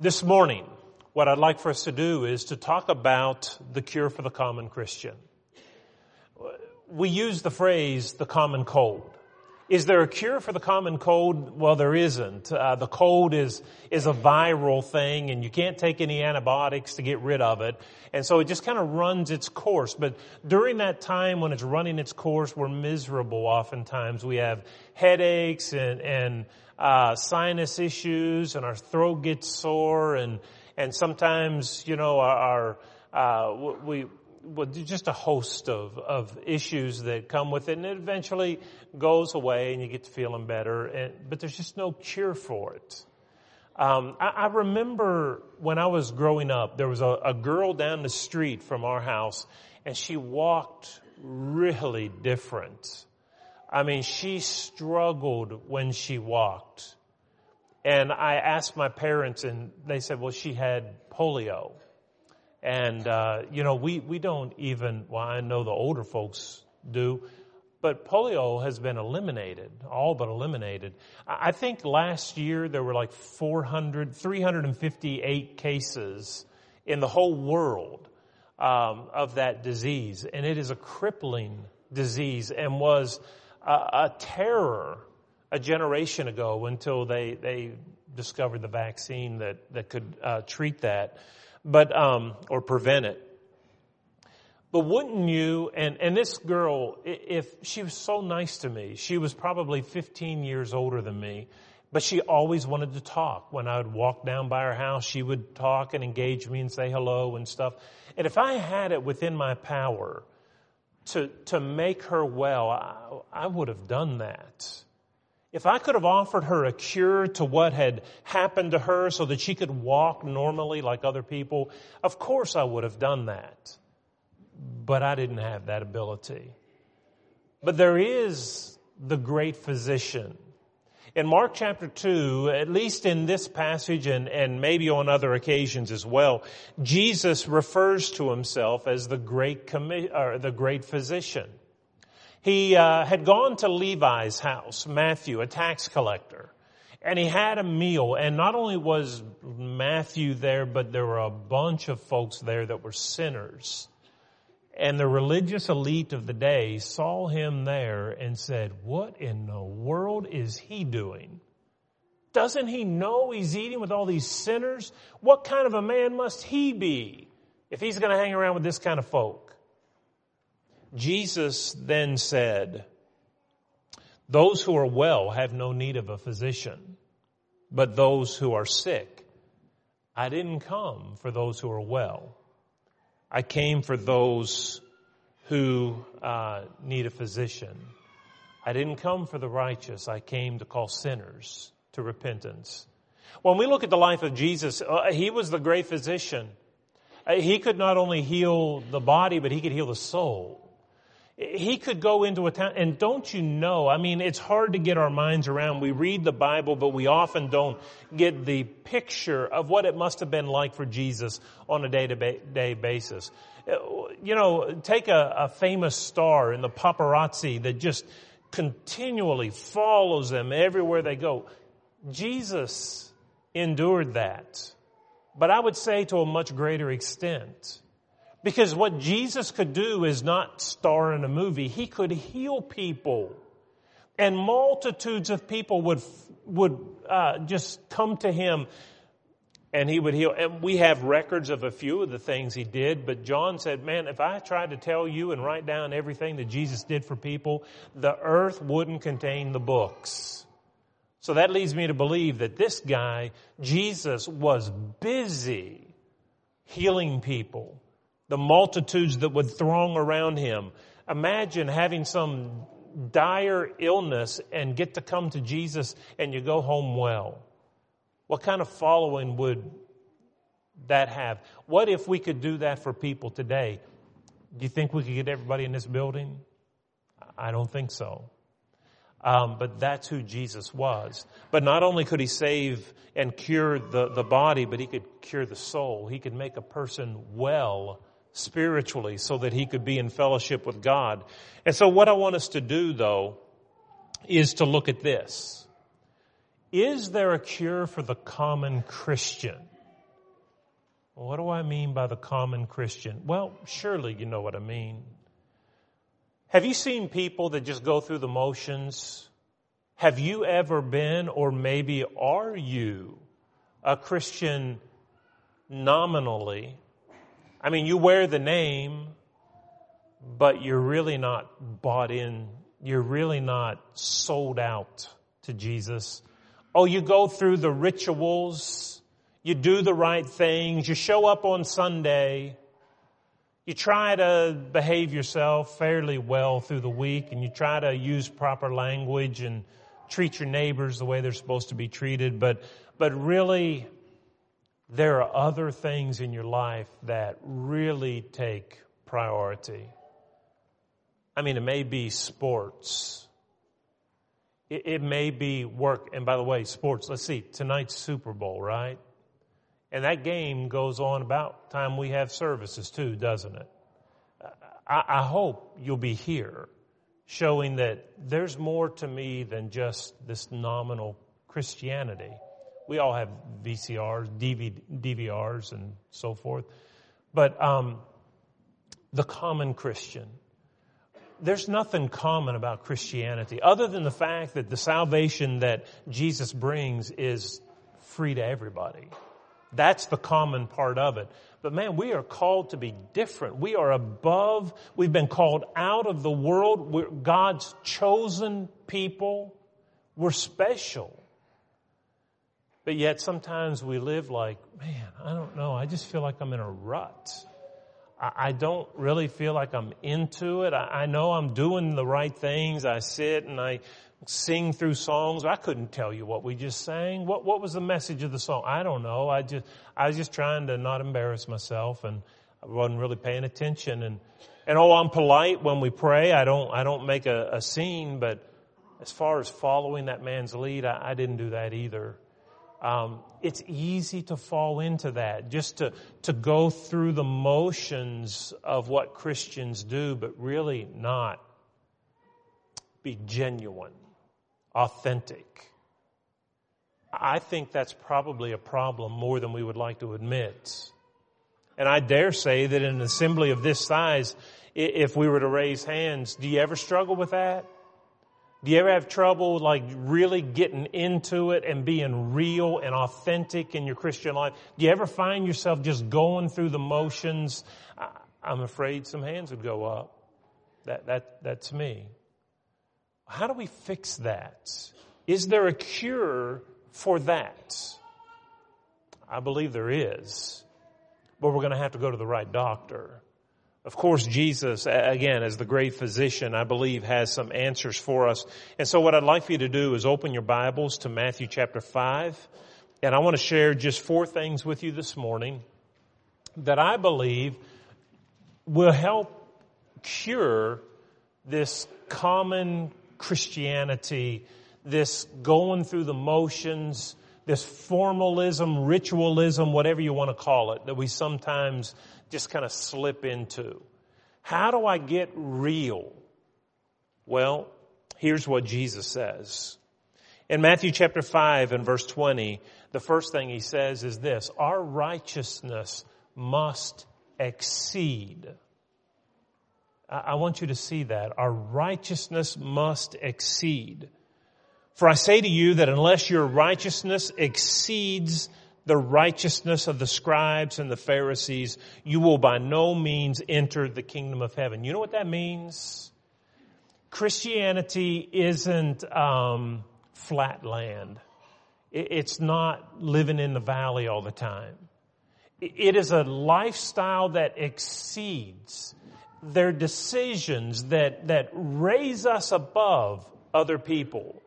This morning, what I'd like for us to do is to talk about the cure for the common Christian. We use the phrase the common cold. Is there a cure for the common cold? Well, there isn't. Uh, the cold is is a viral thing, and you can't take any antibiotics to get rid of it, and so it just kind of runs its course. But during that time when it's running its course, we're miserable. Oftentimes, we have headaches and and uh, sinus issues, and our throat gets sore, and and sometimes you know our, our uh, we well, just a host of, of issues that come with it, and it eventually goes away, and you get to feeling better. And, but there's just no cure for it. Um, I, I, remember when I was growing up, there was a, a girl down the street from our house, and she walked really different. I mean, she struggled when she walked. And I asked my parents, and they said, well, she had polio. And, uh, you know, we, we don't even, well, I know the older folks do, but polio has been eliminated, all but eliminated. I think last year there were like 400, 358 cases in the whole world um, of that disease. And it is a crippling disease and was a, a terror a generation ago until they, they discovered the vaccine that, that could uh, treat that but um, or prevent it. But wouldn't you? And and this girl, if she was so nice to me, she was probably 15 years older than me, but she always wanted to talk. When I would walk down by her house, she would talk and engage me and say hello and stuff. And if I had it within my power to to make her well, I, I would have done that. If I could have offered her a cure to what had happened to her so that she could walk normally like other people, of course I would have done that. But I didn't have that ability. But there is the great physician. In Mark chapter 2, at least in this passage and, and maybe on other occasions as well, Jesus refers to himself as the great, commi- or the great physician. He uh, had gone to Levi's house, Matthew, a tax collector, and he had a meal. And not only was Matthew there, but there were a bunch of folks there that were sinners. And the religious elite of the day saw him there and said, what in the world is he doing? Doesn't he know he's eating with all these sinners? What kind of a man must he be if he's going to hang around with this kind of folk? Jesus then said, those who are well have no need of a physician, but those who are sick. I didn't come for those who are well. I came for those who uh, need a physician. I didn't come for the righteous. I came to call sinners to repentance. When we look at the life of Jesus, uh, he was the great physician. Uh, he could not only heal the body, but he could heal the soul. He could go into a town, and don't you know, I mean, it's hard to get our minds around. We read the Bible, but we often don't get the picture of what it must have been like for Jesus on a day-to-day basis. Uh, you know, take a, a famous star in the paparazzi that just continually follows them everywhere they go. Jesus endured that. But I would say to a much greater extent. Because what Jesus could do is not star in a movie. He could heal people. And multitudes of people would, would uh, just come to him and he would heal. And we have records of a few of the things he did, but John said, man, if I tried to tell you and write down everything that Jesus did for people, the earth wouldn't contain the books. So that leads me to believe that this guy, Jesus, was busy healing people the multitudes that would throng around him. Imagine having some dire illness and get to come to Jesus and you go home well. What kind of following would that have? What if we could do that for people today? Do you think we could get everybody in this building? I don't think so. Um, but that's who Jesus was. But not only could he save and cure the, the body, but he could cure the soul. He could make a person well spiritually so that he could be in fellowship with God. And so what I want us to do though is to look at this. Is there a cure for the common Christian? What do I mean by the common Christian? Well, surely you know what I mean. Have you seen people that just go through the motions? Have you ever been, or maybe are you, a Christian nominally? I mean, you wear the name, but you're really not bought in. You're really not sold out to Jesus. Oh, you go through the rituals. You do the right things. You show up on Sunday. You try to behave yourself fairly well through the week and you try to use proper language and treat your neighbors the way they're supposed to be treated. But, but really, there are other things in your life that really take priority. I mean, it may be sports. It, it, may be work. And by the way, sports, let's see, tonight's Super Bowl, right? And that game goes on about time we have services too, doesn't it? I, I hope you'll be here showing that there's more to me than just this nominal Christianity. We all have VCRs, DVD, DVRs, and so forth. But um, the common Christian, there's nothing common about Christianity other than the fact that the salvation that Jesus brings is free to everybody. That's the common part of it. But man, we are called to be different. We are above, we've been called out of the world. We're God's chosen people. We're special. But yet sometimes we live like, man, I don't know. I just feel like I'm in a rut. I don't really feel like I'm into it. I know I'm doing the right things. I sit and I sing through songs. I couldn't tell you what we just sang. What, what was the message of the song? I don't know. I just, I was just trying to not embarrass myself and I wasn't really paying attention. And, and oh, I'm polite when we pray. I don't, I don't make a, a scene, but as far as following that man's lead, I, I didn't do that either. Um, it's easy to fall into that, just to, to go through the motions of what Christians do, but really not be genuine authentic. I think that's probably a problem more than we would like to admit. And I dare say that in an assembly of this size, if we were to raise hands, do you ever struggle with that? Do you ever have trouble like really getting into it and being real and authentic in your Christian life? Do you ever find yourself just going through the motions? I'm afraid some hands would go up. That, that, that's me. How do we fix that? Is there a cure for that? I believe there is, but we're going to have to go to the right doctor. Of course, Jesus, again, as the great physician, I believe has some answers for us. And so what I'd like for you to do is open your Bibles to Matthew chapter 5. And I want to share just four things with you this morning that I believe will help cure this common Christianity, this going through the motions, this formalism, ritualism, whatever you want to call it, that we sometimes just kind of slip into. How do I get real? Well, here's what Jesus says. In Matthew chapter 5 and verse 20, the first thing he says is this, our righteousness must exceed I want you to see that. Our righteousness must exceed. For I say to you that unless your righteousness exceeds the righteousness of the scribes and the Pharisees, you will by no means enter the kingdom of heaven. You know what that means? Christianity isn't um, flat land. It's not living in the valley all the time. It is a lifestyle that exceeds they're decisions that, that raise us above other people.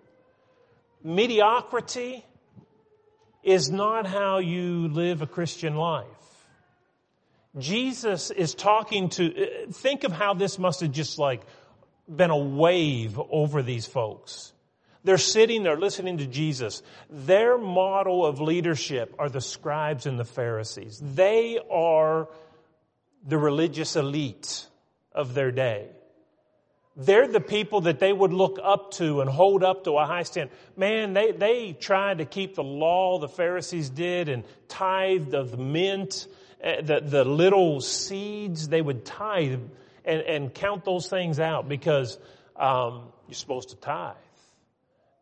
Mediocrity is not how you live a Christian life. Jesus is talking to, uh, think of how this must have just like been a wave over these folks. They're sitting there listening to Jesus. Their model of leadership are the scribes and the Pharisees. They are the religious elite of their day. They're the people that they would look up to and hold up to a high standard. Man, they, they tried to keep the law the Pharisees did and tithed of the mint uh, the, the little seeds, they would tithe and, and count those things out because um, you're supposed to tithe.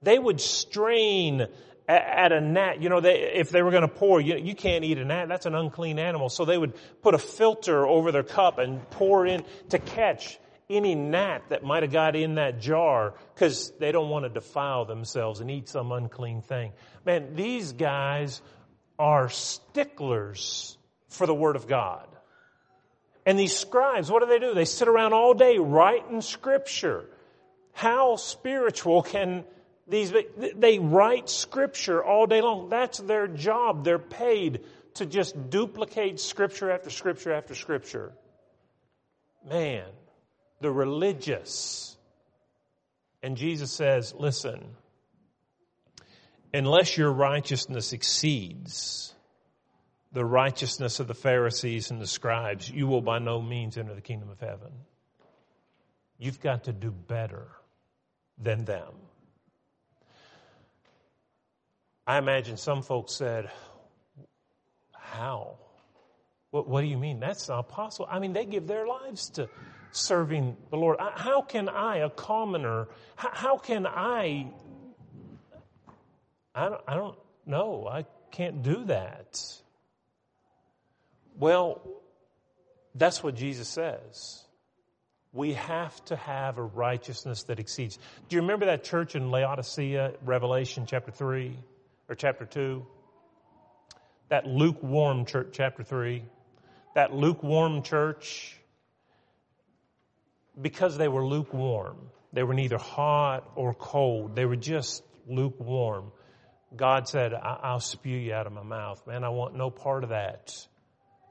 They would strain at a gnat, you know, they, if they were going to pour, you, you can't eat a gnat. That's an unclean animal. So they would put a filter over their cup and pour in to catch any gnat that might have got in that jar because they don't want to defile themselves and eat some unclean thing. Man, these guys are sticklers for the Word of God. And these scribes, what do they do? They sit around all day writing scripture. How spiritual can these, they write scripture all day long. That's their job. They're paid to just duplicate scripture after scripture after scripture. Man, the religious. And Jesus says, listen, unless your righteousness exceeds the righteousness of the Pharisees and the scribes, you will by no means enter the kingdom of heaven. You've got to do better than them. I imagine some folks said, How? What, what, do you mean? That's not possible. I mean, they give their lives to serving the Lord. How can I, a commoner, how, can I? I don't, I don't know. I can't do that. Well, that's what Jesus says. We have to have a righteousness that exceeds. Do you remember that church in Laodicea, Revelation chapter 3? or chapter 2. That lukewarm church, chapter 3. That lukewarm church, because they were lukewarm, they were neither hot or cold. They were just lukewarm. God said, I'll spew you out of my mouth. Man, I want no part of that.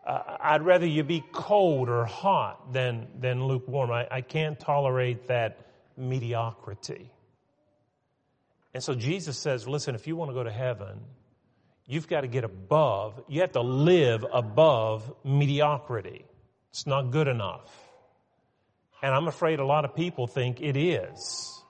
Uh, I'd rather you be cold or hot than, than lukewarm. I, I can't tolerate that mediocrity. And so Jesus says, listen, if you want to go to heaven, you've got to get above, you have to live above mediocrity. It's not good enough. And I'm afraid a lot of people think it is.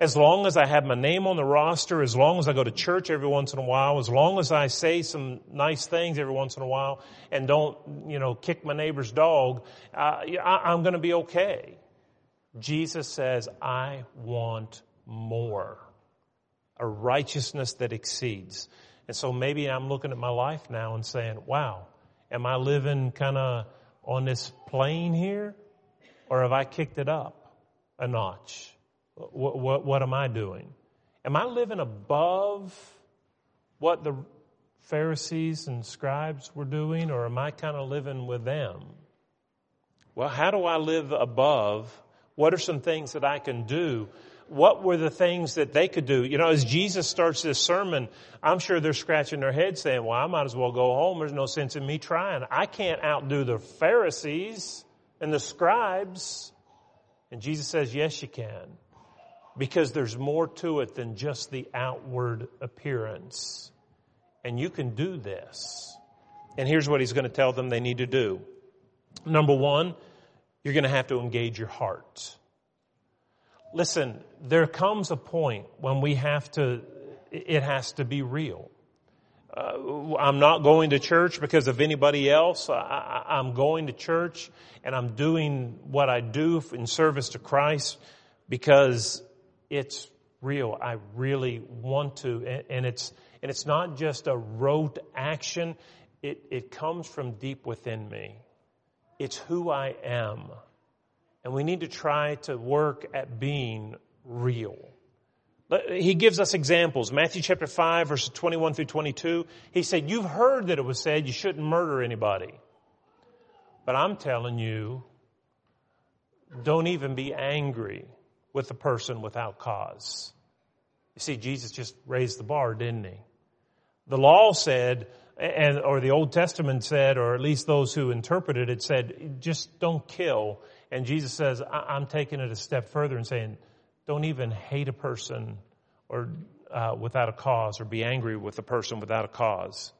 As long as I have my name on the roster, as long as I go to church every once in a while, as long as I say some nice things every once in a while and don't, you know, kick my neighbor's dog, uh, I, I'm going to be okay. Jesus says, I want more a righteousness that exceeds. And so maybe I'm looking at my life now and saying, wow, am I living kind of on this plane here? Or have I kicked it up a notch? What, what, what am I doing? Am I living above what the Pharisees and scribes were doing, or am I kind of living with them? Well, how do I live above? What are some things that I can do what were the things that they could do? You know, as Jesus starts this sermon, I'm sure they're scratching their heads saying, well, I might as well go home. There's no sense in me trying. I can't outdo the Pharisees and the scribes. And Jesus says, yes, you can. Because there's more to it than just the outward appearance. And you can do this. And here's what he's going to tell them they need to do. Number one, you're going to have to engage your heart. Listen, there comes a point when we have to, it has to be real. Uh, I'm not going to church because of anybody else. I, am going to church and I'm doing what I do in service to Christ because it's real. I really want to, and, and it's and it's not just a rote action. It it comes from deep within me. It's who I am. And we need to try to work at being real. He gives us examples. Matthew chapter 5 verses 21 through 22. He said, you've heard that it was said you shouldn't murder anybody. But I'm telling you, don't even be angry with the person without cause. You see, Jesus just raised the bar, didn't he? The law said, and, or the Old Testament said, or at least those who interpreted it said, just don't kill. And Jesus says, I'm taking it a step further and saying, don't even hate a person or uh, without a cause or be angry with a person without a cause.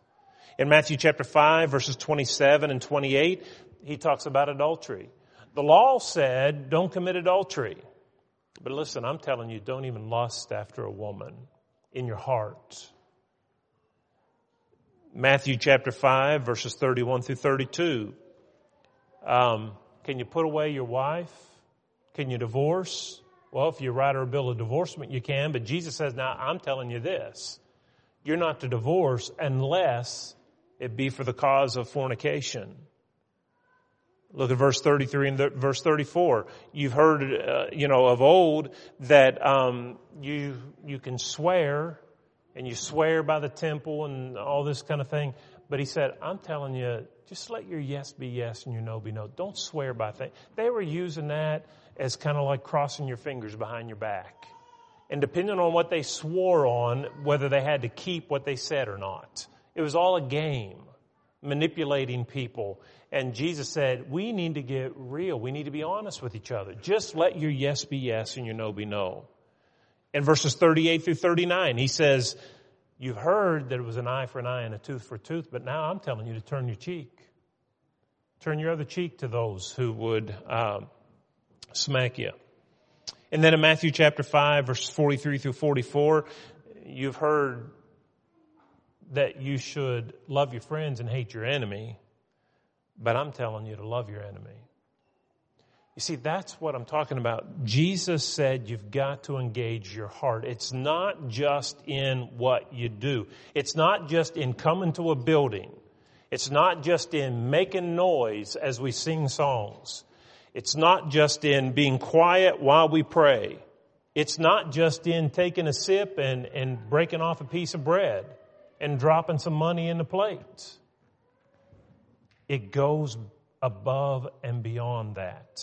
In Matthew chapter 5 verses 27 and 28, he talks about adultery. The law said, don't commit adultery. But listen, I'm telling you, don't even lust after a woman in your heart. Matthew chapter 5 verses 31 through 32. Um, can you put away your wife? Can you divorce? Well, if you write her a bill of divorcement, you can, but Jesus says, now I'm telling you this. You're not to divorce unless it be for the cause of fornication. Look at verse 33 and verse 34. You've heard, uh, you know, of old that um, you you can swear, and you swear by the temple and all this kind of thing. But he said, "I'm telling you, just let your yes be yes and your no be no. Don't swear by things." They were using that as kind of like crossing your fingers behind your back, and depending on what they swore on, whether they had to keep what they said or not. It was all a game, manipulating people. And Jesus said, we need to get real. We need to be honest with each other. Just let your yes be yes and your no be no. In verses 38 through 39, he says, you've heard that it was an eye for an eye and a tooth for a tooth, but now I'm telling you to turn your cheek. Turn your other cheek to those who would um, smack you. And then in Matthew chapter 5, verse 43 through 44, you've heard that you should love your friends and hate your enemy. But I'm telling you to love your enemy. You see, that's what I'm talking about. Jesus said you've got to engage your heart. It's not just in what you do. It's not just in coming to a building. It's not just in making noise as we sing songs. It's not just in being quiet while we pray. It's not just in taking a sip and, and breaking off a piece of bread and dropping some money in the plate. It goes above and beyond that.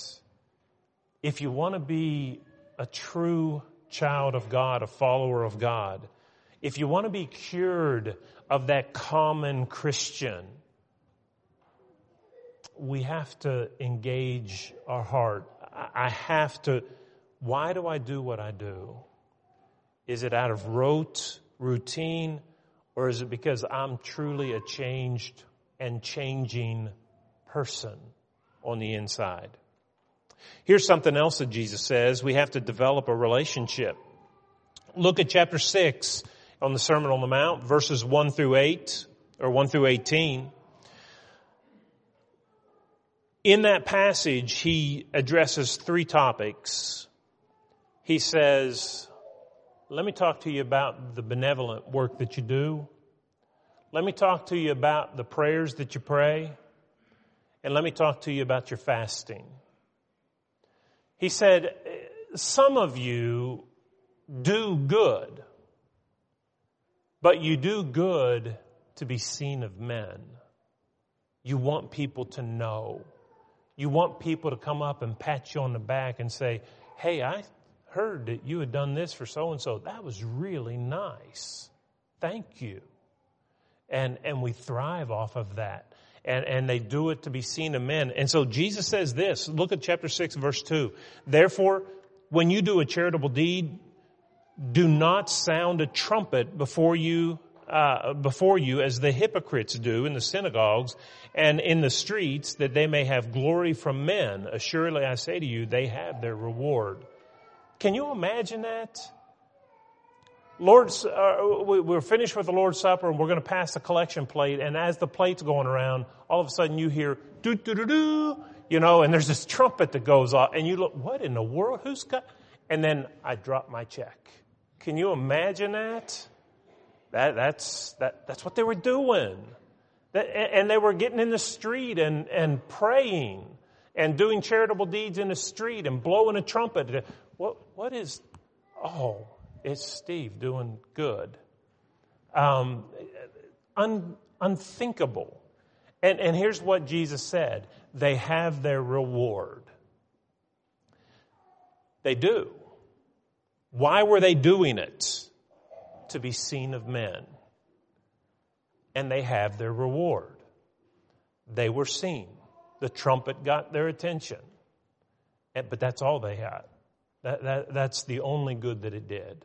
If you want to be a true child of God, a follower of God, if you want to be cured of that common Christian, we have to engage our heart. I have to, why do I do what I do? Is it out of rote, routine, or is it because I'm truly a changed and changing person on the inside. Here's something else that Jesus says. We have to develop a relationship. Look at chapter 6 on the Sermon on the Mount, verses 1 through 8, or 1 through 18. In that passage, he addresses three topics. He says, let me talk to you about the benevolent work that you do. Let me talk to you about the prayers that you pray, and let me talk to you about your fasting. He said, Some of you do good, but you do good to be seen of men. You want people to know. You want people to come up and pat you on the back and say, Hey, I heard that you had done this for so and so. That was really nice. Thank you and, and we thrive off of that. And, and they do it to be seen of men. And so Jesus says this, look at chapter 6 verse 2. Therefore, when you do a charitable deed, do not sound a trumpet before you uh, before you as the hypocrites do in the synagogues and in the streets that they may have glory from men. Assuredly I say to you, they have their reward. Can you imagine that? Lord's, uh, we're finished with the Lord's Supper and we're going to pass the collection plate. And as the plate's going around, all of a sudden you hear doo doo doo doo, you know, and there's this trumpet that goes off and you look, what in the world? Who's got? And then I drop my check. Can you imagine that? That, that's, that, that's what they were doing. That, and they were getting in the street and, and praying and doing charitable deeds in the street and blowing a trumpet. What, what is, oh, it's Steve doing good. Um, un, unthinkable. And, and here's what Jesus said they have their reward. They do. Why were they doing it? To be seen of men. And they have their reward. They were seen. The trumpet got their attention. But that's all they had. That, that, that's the only good that it did.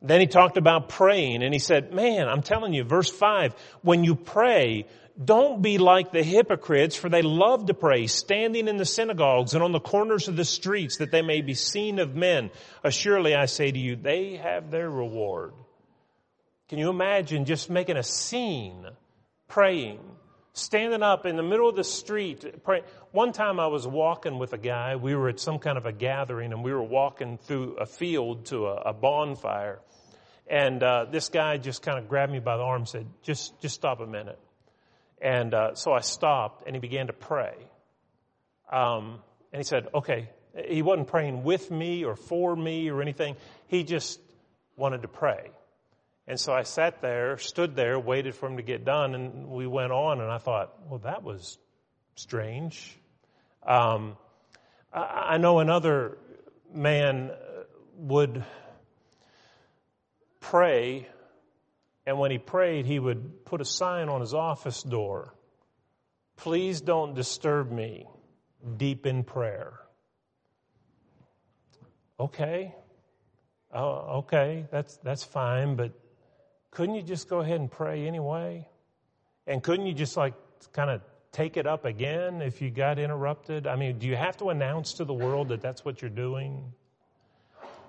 Then he talked about praying and he said, man, I'm telling you, verse 5, when you pray, don't be like the hypocrites, for they love to pray, standing in the synagogues and on the corners of the streets, that they may be seen of men. Assuredly, I say to you, they have their reward. Can you imagine just making a scene, praying, standing up in the middle of the street? One time I was walking with a guy. We were at some kind of a gathering and we were walking through a field to a, a bonfire. And uh, this guy just kind of grabbed me by the arm and said, just, just stop a minute. And uh, so I stopped and he began to pray. Um, and he said, okay. He wasn't praying with me or for me or anything. He just wanted to pray. And so I sat there, stood there, waited for him to get done, and we went on, and I thought, well, that was strange. Um, I, I know another man would pray, and when he prayed, he would put a sign on his office door Please don't disturb me deep in prayer. Okay. Uh, okay, that's, that's fine, but couldn't you just go ahead and pray anyway? And couldn't you just like kind of take it up again if you got interrupted? I mean, do you have to announce to the world that that's what you're doing?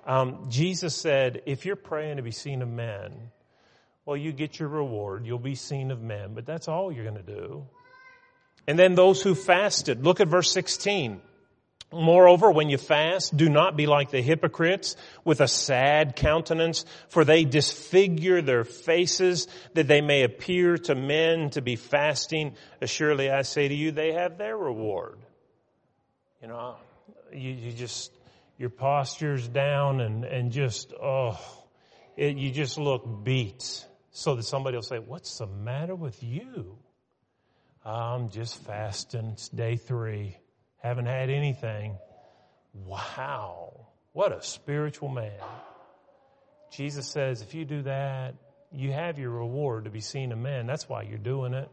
Um, Jesus said, if you're praying to be seen of men, well, you get your reward. You'll be seen of men, but that's all you're going to do. And then those who fasted, look at verse 16. Moreover, when you fast, do not be like the hypocrites with a sad countenance, for they disfigure their faces that they may appear to men to be fasting. Assuredly, I say to you, they have their reward. You know, you, you just, your posture's down and, and just, oh, it, you just look beat so that somebody will say, what's the matter with you? I'm just fasting. It's day three haven't had anything. Wow. What a spiritual man. Jesus says, if you do that, you have your reward to be seen of men. That's why you're doing it.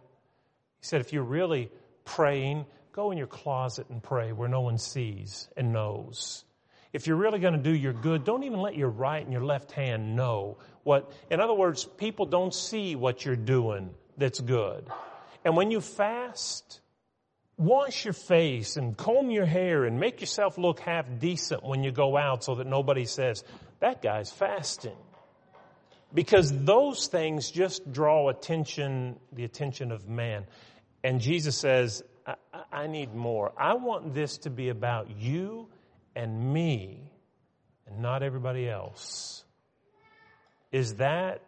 He said, if you're really praying, go in your closet and pray where no one sees and knows. If you're really going to do your good, don't even let your right and your left hand know what, in other words, people don't see what you're doing that's good. And when you fast, wash your face and comb your hair and make yourself look half decent when you go out so that nobody says, that guy's fasting. Because those things just draw attention, the attention of man. And Jesus says, I, I need more. I want this to be about you and me and not everybody else. Is that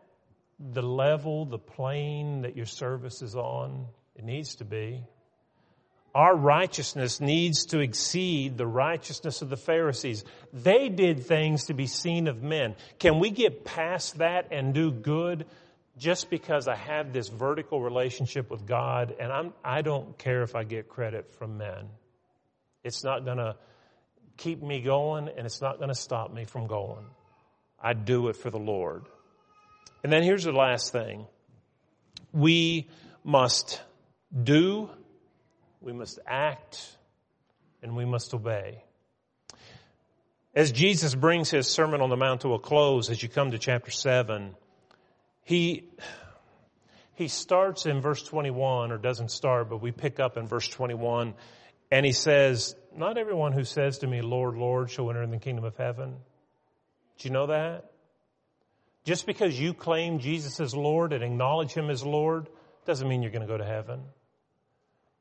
the level, the plane that your service is on? It needs to be our righteousness needs to exceed the righteousness of the Pharisees. They did things to be seen of men. Can we get past that and do good just because I have this vertical relationship with God and I'm, I don't care if I get credit from men? It's not going to keep me going and it's not going to stop me from going. I do it for the Lord. And then here's the last thing. We must do we must act, and we must obey. As Jesus brings his Sermon on the Mount to a close, as you come to chapter 7, he, he starts in verse 21, or doesn't start, but we pick up in verse 21, and he says, Not everyone who says to me, Lord, Lord, shall enter in the kingdom of heaven. Do you know that? Just because you claim Jesus as Lord and acknowledge Him as Lord doesn't mean you're going to go to heaven.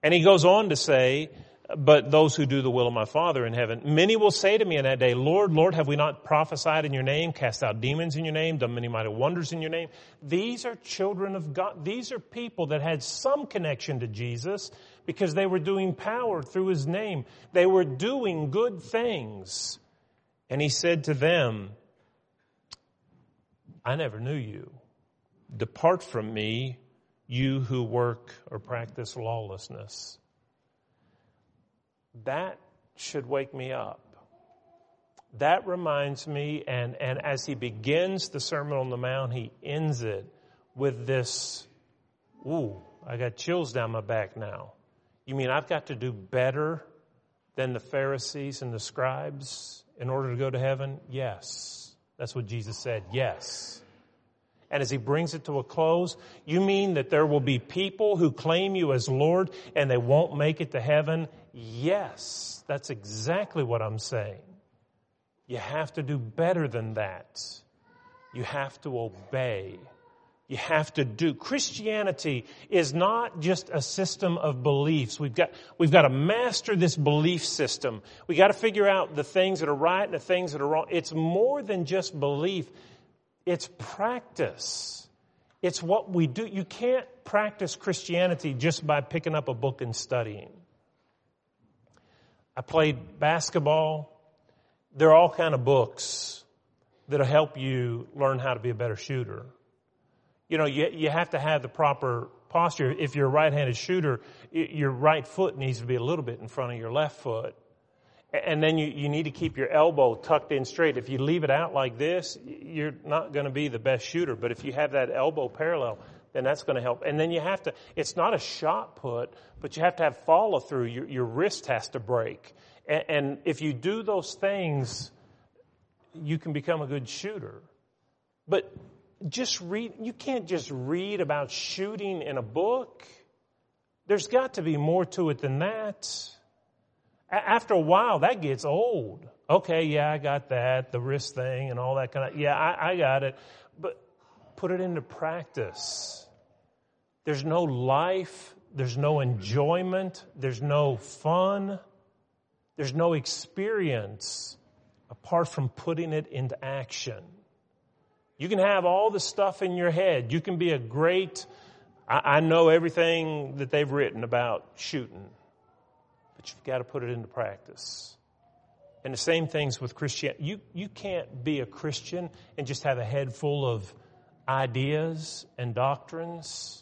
And he goes on to say, but those who do the will of my Father in heaven. Many will say to me in that day, Lord, Lord, have we not prophesied in your name, cast out demons in your name, done many mighty wonders in your name? These are children of God. These are people that had some connection to Jesus because they were doing power through his name. They were doing good things. And he said to them, I never knew you. Depart from me, you who work or practice lawlessness. That should wake me up. That reminds me, and, and as he begins the Sermon on the Mount, he ends it with this, ooh, I got chills down my back now. You mean I've got to do better than the Pharisees and the scribes in order to go to heaven? Yes. That's what Jesus said. Yes. And as he brings it to a close, you mean that there will be people who claim you as Lord and they won't make it to heaven? Yes, that's exactly what I'm saying. You have to do better than that. You have to obey. You have to do. Christianity is not just a system of beliefs. We've got, we've got to master this belief system. We got to figure out the things that are right and the things that are wrong. It's more than just belief. It's practice. It's what we do. You can't practice Christianity just by picking up a book and studying. I played basketball. There are all kind of books that'll help you learn how to be a better shooter you know, you, you have to have the proper posture. If you're a right-handed shooter, your right foot needs to be a little bit in front of your left foot. And then you, you need to keep your elbow tucked in straight. If you leave it out like this, you're not going to be the best shooter. But if you have that elbow parallel, then that's going to help. And then you have to, it's not a shot put, but you have to have follow through. Your, your wrist has to break. And, and if you do those things, you can become a good shooter. But just read, you can't just read about shooting in a book. There's got to be more to it than that. After a while, that gets old. Okay, yeah, I got that, the wrist thing and all that kind of, yeah, I, I got it. But put it into practice. There's no life, there's no enjoyment, there's no fun, there's no experience apart from putting it into action. You can have all the stuff in your head. You can be a great, I, I know everything that they've written about shooting, but you've got to put it into practice. And the same things with Christianity. You, you can't be a Christian and just have a head full of ideas and doctrines.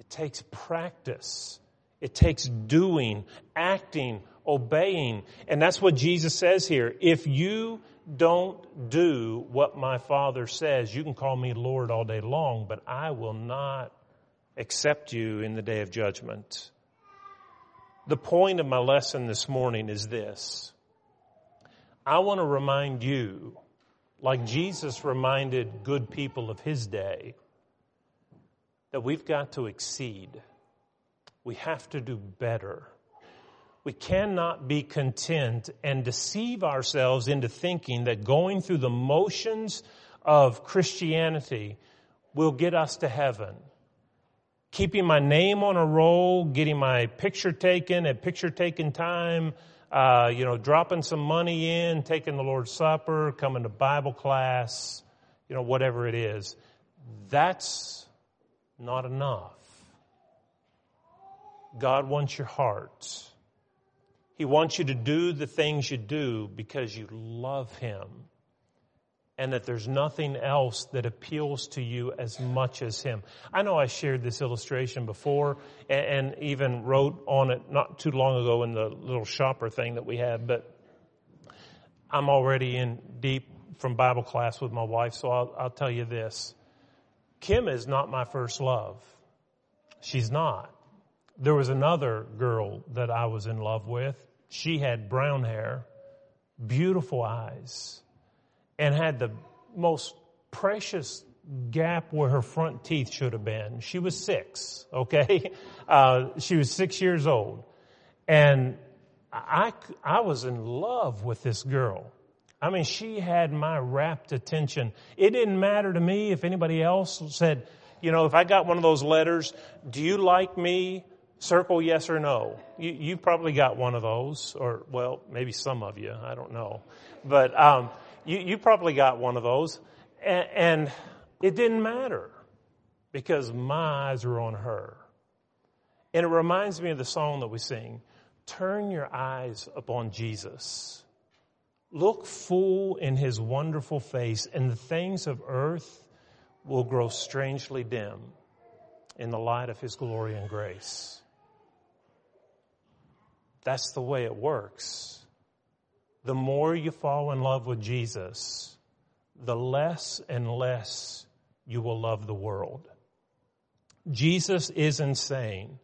It takes practice. It takes doing, acting, obeying. And that's what Jesus says here. If you don't do what my Father says, you can call me Lord all day long, but I will not accept you in the day of judgment. The point of my lesson this morning is this. I want to remind you, like Jesus reminded good people of his day, that we've got to exceed. We have to do better. We cannot be content and deceive ourselves into thinking that going through the motions of Christianity will get us to heaven. Keeping my name on a roll, getting my picture taken at picture taking time, uh, you know, dropping some money in, taking the Lord's Supper, coming to Bible class, you know, whatever it is. That's not enough. God wants your heart. He wants you to do the things you do because you love Him and that there's nothing else that appeals to you as much as Him. I know I shared this illustration before and, even wrote on it not too long ago in the little shopper thing that we had, but I'm already in deep from Bible class with my wife, so I'll, I'll tell you this. Kim is not my first love. She's not. There was another girl that I was in love with. She had brown hair, beautiful eyes, and had the most precious gap where her front teeth should have been. She was six, okay? Uh, she was six years old. And I, I was in love with this girl. I mean, she had my rapt attention. It didn't matter to me if anybody else said, you know, if I got one of those letters, do you like me? Circle yes or no. You, you probably got one of those, or well, maybe some of you. I don't know, but um, you, you probably got one of those, and, and it didn't matter because my eyes were on her. And it reminds me of the song that we sing. Turn your eyes upon Jesus. Look full in his wonderful face, and the things of earth will grow strangely dim in the light of his glory and grace. That's the way it works. The more you fall in love with Jesus, the less and less you will love the world. Jesus isn't saying,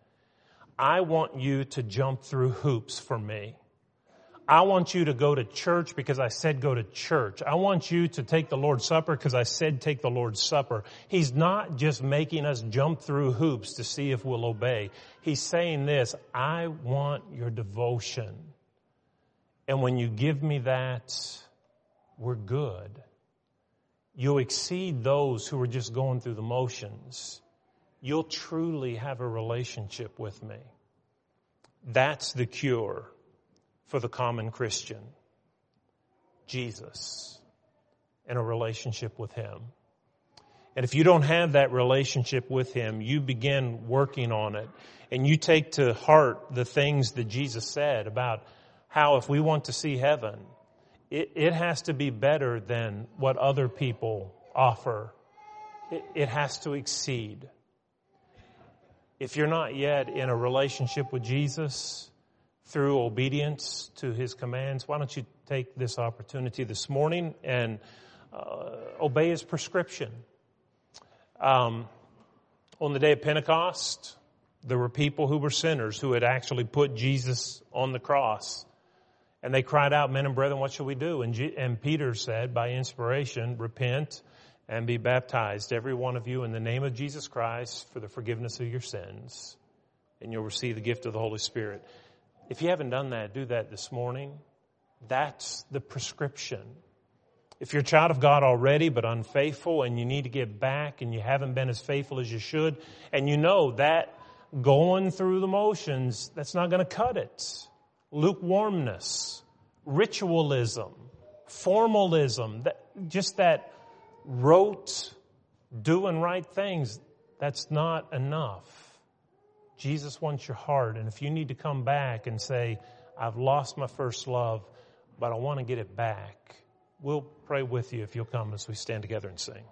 I want you to jump through hoops for me. I want you to go to church because I said go to church. I want you to take the Lord's Supper because I said take the Lord's Supper. He's not just making us jump through hoops to see if we'll obey. He's saying this, I want your devotion. And when you give me that, we're good. you'll exceed those who are just going through the motions. You'll truly have a relationship with me. That's the cure for the common Christian. Jesus and a relationship with Him. And if you don't have that relationship with Him, you begin working on it and you take to heart the things that Jesus said about how if we want to see heaven, it, it has to be better than what other people offer. It, it has to exceed. If you're not yet in a relationship with Jesus through obedience to His commands, why don't you take this opportunity this morning and uh, obey His prescription? Um, on the day of Pentecost, there were people who were sinners who had actually put Jesus on the cross. And they cried out, men and brethren, what shall we do? And, G- and Peter said, by inspiration, repent and be baptized, every one of you, in the name of Jesus Christ for the forgiveness of your sins. And you'll receive the gift of the Holy Spirit. If you haven't done that, do that this morning. That's the prescription. If you're a child of God already, but unfaithful, and you need to get back, and you haven't been as faithful as you should, and you know that going through the motions, that's not going to cut it. Lukewarmness, ritualism, formalism, that, just that rote doing right things, that's not enough. Jesus wants your heart. And if you need to come back and say, I've lost my first love, but I want to get it back, we'll pray with you if you'll come as we stand together and sing.